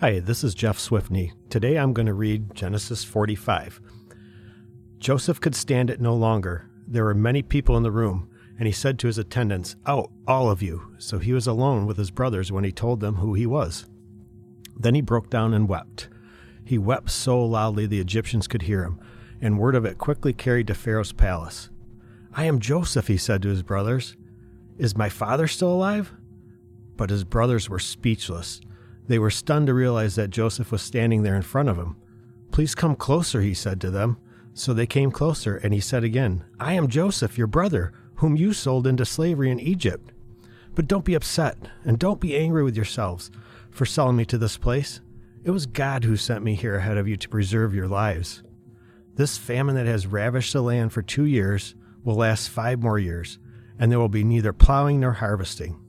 Hi, this is Jeff Swiftney. Today I'm going to read Genesis 45. Joseph could stand it no longer. There were many people in the room, and he said to his attendants, Out, all of you. So he was alone with his brothers when he told them who he was. Then he broke down and wept. He wept so loudly the Egyptians could hear him, and word of it quickly carried to Pharaoh's palace. I am Joseph, he said to his brothers. Is my father still alive? But his brothers were speechless. They were stunned to realize that Joseph was standing there in front of them. Please come closer, he said to them. So they came closer, and he said again, I am Joseph, your brother, whom you sold into slavery in Egypt. But don't be upset, and don't be angry with yourselves for selling me to this place. It was God who sent me here ahead of you to preserve your lives. This famine that has ravished the land for two years will last five more years, and there will be neither plowing nor harvesting.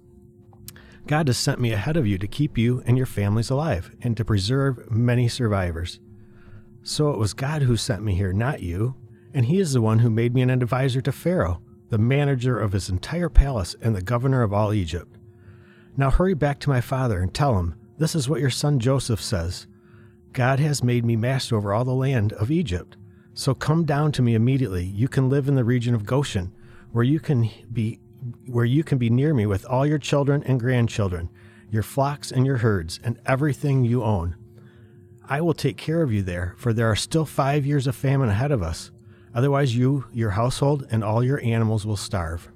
God has sent me ahead of you to keep you and your families alive and to preserve many survivors. So it was God who sent me here, not you, and He is the one who made me an advisor to Pharaoh, the manager of his entire palace and the governor of all Egypt. Now hurry back to my father and tell him, This is what your son Joseph says God has made me master over all the land of Egypt. So come down to me immediately. You can live in the region of Goshen, where you can be where you can be near me with all your children and grandchildren, your flocks and your herds, and everything you own. I will take care of you there, for there are still five years of famine ahead of us. Otherwise, you, your household, and all your animals will starve.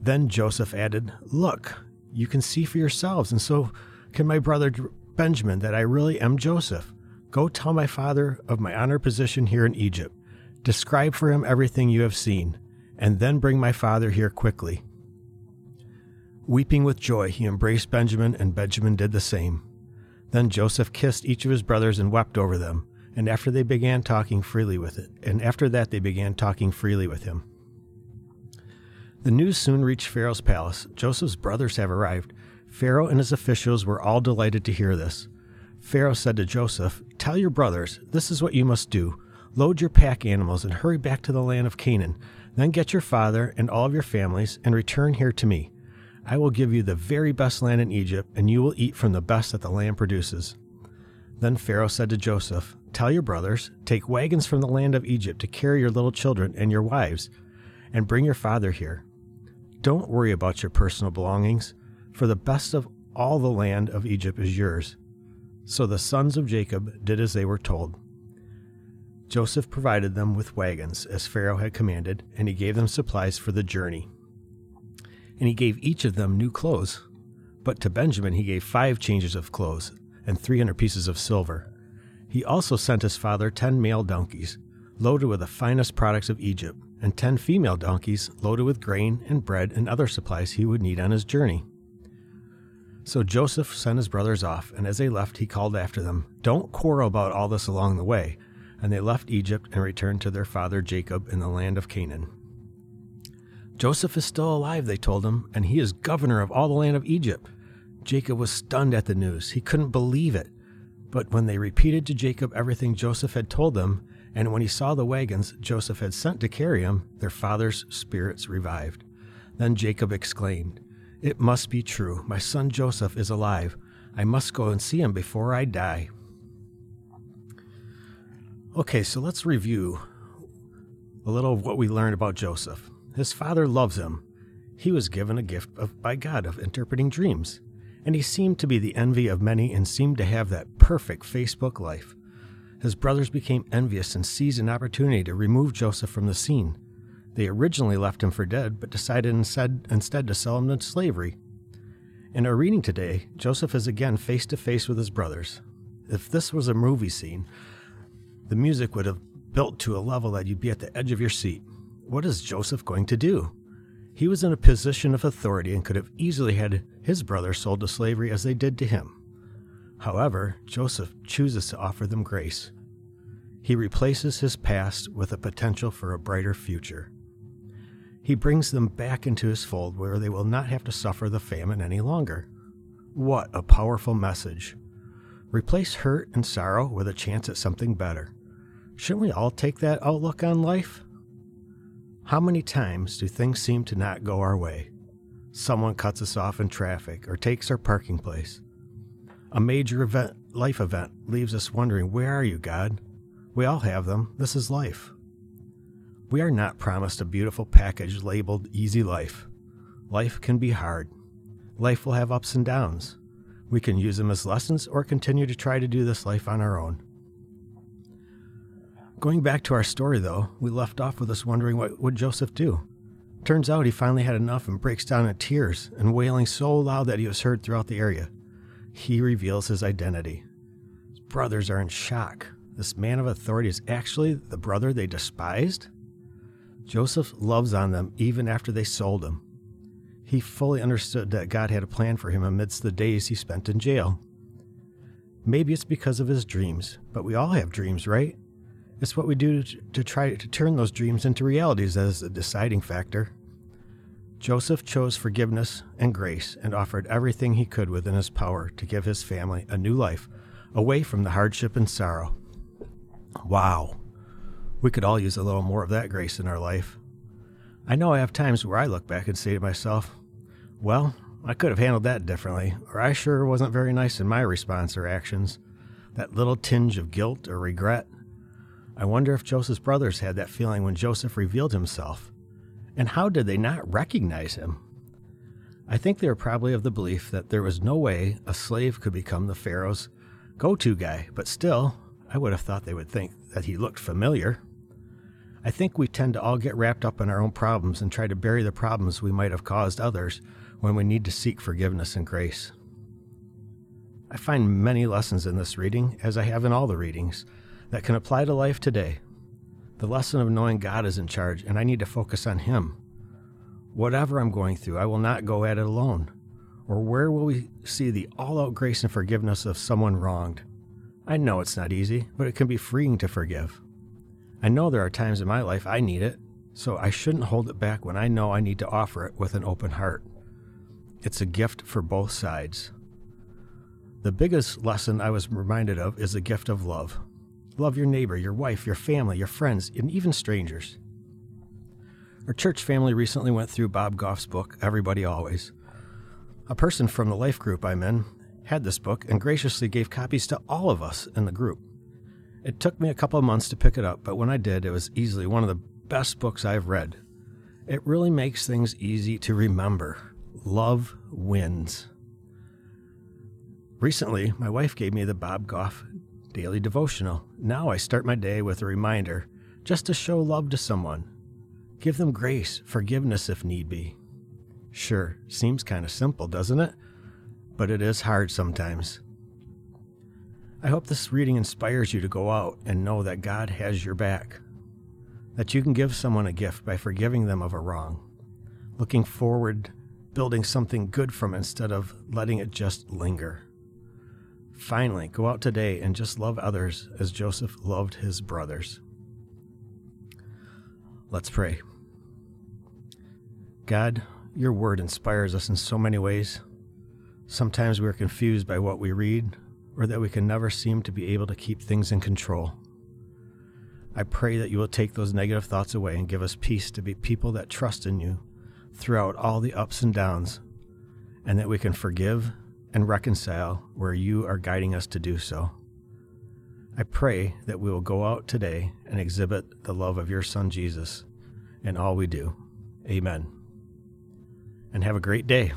Then Joseph added, Look, you can see for yourselves, and so can my brother Benjamin, that I really am Joseph. Go tell my father of my honored position here in Egypt. Describe for him everything you have seen and then bring my father here quickly. Weeping with joy, he embraced Benjamin, and Benjamin did the same. Then Joseph kissed each of his brothers and wept over them, and after they began talking freely with it, and after that they began talking freely with him. The news soon reached Pharaoh's palace. Joseph's brothers have arrived. Pharaoh and his officials were all delighted to hear this. Pharaoh said to Joseph, Tell your brothers, this is what you must do. Load your pack animals and hurry back to the land of Canaan. Then get your father and all of your families and return here to me. I will give you the very best land in Egypt, and you will eat from the best that the land produces. Then Pharaoh said to Joseph, Tell your brothers, take wagons from the land of Egypt to carry your little children and your wives, and bring your father here. Don't worry about your personal belongings, for the best of all the land of Egypt is yours. So the sons of Jacob did as they were told. Joseph provided them with wagons, as Pharaoh had commanded, and he gave them supplies for the journey. And he gave each of them new clothes. But to Benjamin he gave five changes of clothes and three hundred pieces of silver. He also sent his father ten male donkeys, loaded with the finest products of Egypt, and ten female donkeys loaded with grain and bread and other supplies he would need on his journey. So Joseph sent his brothers off, and as they left, he called after them, Don't quarrel about all this along the way and they left Egypt and returned to their father Jacob in the land of Canaan. Joseph is still alive, they told him, and he is governor of all the land of Egypt. Jacob was stunned at the news. He couldn't believe it. But when they repeated to Jacob everything Joseph had told them, and when he saw the wagons Joseph had sent to carry him, their father's spirits revived. Then Jacob exclaimed, It must be true. My son Joseph is alive. I must go and see him before I die. Okay, so let's review a little of what we learned about Joseph. His father loves him. He was given a gift of, by God of interpreting dreams, and he seemed to be the envy of many and seemed to have that perfect Facebook life. His brothers became envious and seized an opportunity to remove Joseph from the scene. They originally left him for dead, but decided instead, instead to sell him into slavery. In our reading today, Joseph is again face to face with his brothers. If this was a movie scene, the music would have built to a level that you'd be at the edge of your seat. What is Joseph going to do? He was in a position of authority and could have easily had his brothers sold to slavery as they did to him. However, Joseph chooses to offer them grace. He replaces his past with a potential for a brighter future. He brings them back into his fold where they will not have to suffer the famine any longer. What a powerful message! Replace hurt and sorrow with a chance at something better. Shouldn't we all take that outlook on life? How many times do things seem to not go our way? Someone cuts us off in traffic or takes our parking place. A major event, life event leaves us wondering, Where are you, God? We all have them. This is life. We are not promised a beautiful package labeled Easy Life. Life can be hard. Life will have ups and downs. We can use them as lessons or continue to try to do this life on our own. Going back to our story, though, we left off with us wondering what would Joseph do. Turns out he finally had enough and breaks down in tears and wailing so loud that he was heard throughout the area. He reveals his identity. His brothers are in shock. This man of authority is actually the brother they despised? Joseph loves on them even after they sold him. He fully understood that God had a plan for him amidst the days he spent in jail. Maybe it's because of his dreams, but we all have dreams, right? It's what we do to try to turn those dreams into realities as a deciding factor. Joseph chose forgiveness and grace and offered everything he could within his power to give his family a new life away from the hardship and sorrow. Wow. We could all use a little more of that grace in our life. I know I have times where I look back and say to myself, well, I could have handled that differently, or I sure wasn't very nice in my response or actions. That little tinge of guilt or regret I wonder if Joseph's brothers had that feeling when Joseph revealed himself. And how did they not recognize him? I think they were probably of the belief that there was no way a slave could become the Pharaoh's go to guy, but still, I would have thought they would think that he looked familiar. I think we tend to all get wrapped up in our own problems and try to bury the problems we might have caused others when we need to seek forgiveness and grace. I find many lessons in this reading, as I have in all the readings that can apply to life today. The lesson of knowing God is in charge and I need to focus on Him. Whatever I'm going through, I will not go at it alone. Or where will we see the all out grace and forgiveness of someone wronged? I know it's not easy, but it can be freeing to forgive. I know there are times in my life I need it, so I shouldn't hold it back when I know I need to offer it with an open heart. It's a gift for both sides. The biggest lesson I was reminded of is the gift of love. Love your neighbor, your wife, your family, your friends, and even strangers. Our church family recently went through Bob Goff's book, Everybody Always. A person from the life group I'm in had this book and graciously gave copies to all of us in the group. It took me a couple of months to pick it up, but when I did, it was easily one of the best books I've read. It really makes things easy to remember. Love wins. Recently, my wife gave me the Bob Goff daily devotional. Now I start my day with a reminder just to show love to someone. Give them grace, forgiveness if need be. Sure, seems kind of simple, doesn't it? But it is hard sometimes. I hope this reading inspires you to go out and know that God has your back. That you can give someone a gift by forgiving them of a wrong. Looking forward, building something good from it instead of letting it just linger. Finally, go out today and just love others as Joseph loved his brothers. Let's pray. God, your word inspires us in so many ways. Sometimes we're confused by what we read, or that we can never seem to be able to keep things in control. I pray that you will take those negative thoughts away and give us peace to be people that trust in you throughout all the ups and downs, and that we can forgive and reconcile where you are guiding us to do so. I pray that we will go out today and exhibit the love of your Son Jesus in all we do. Amen. And have a great day.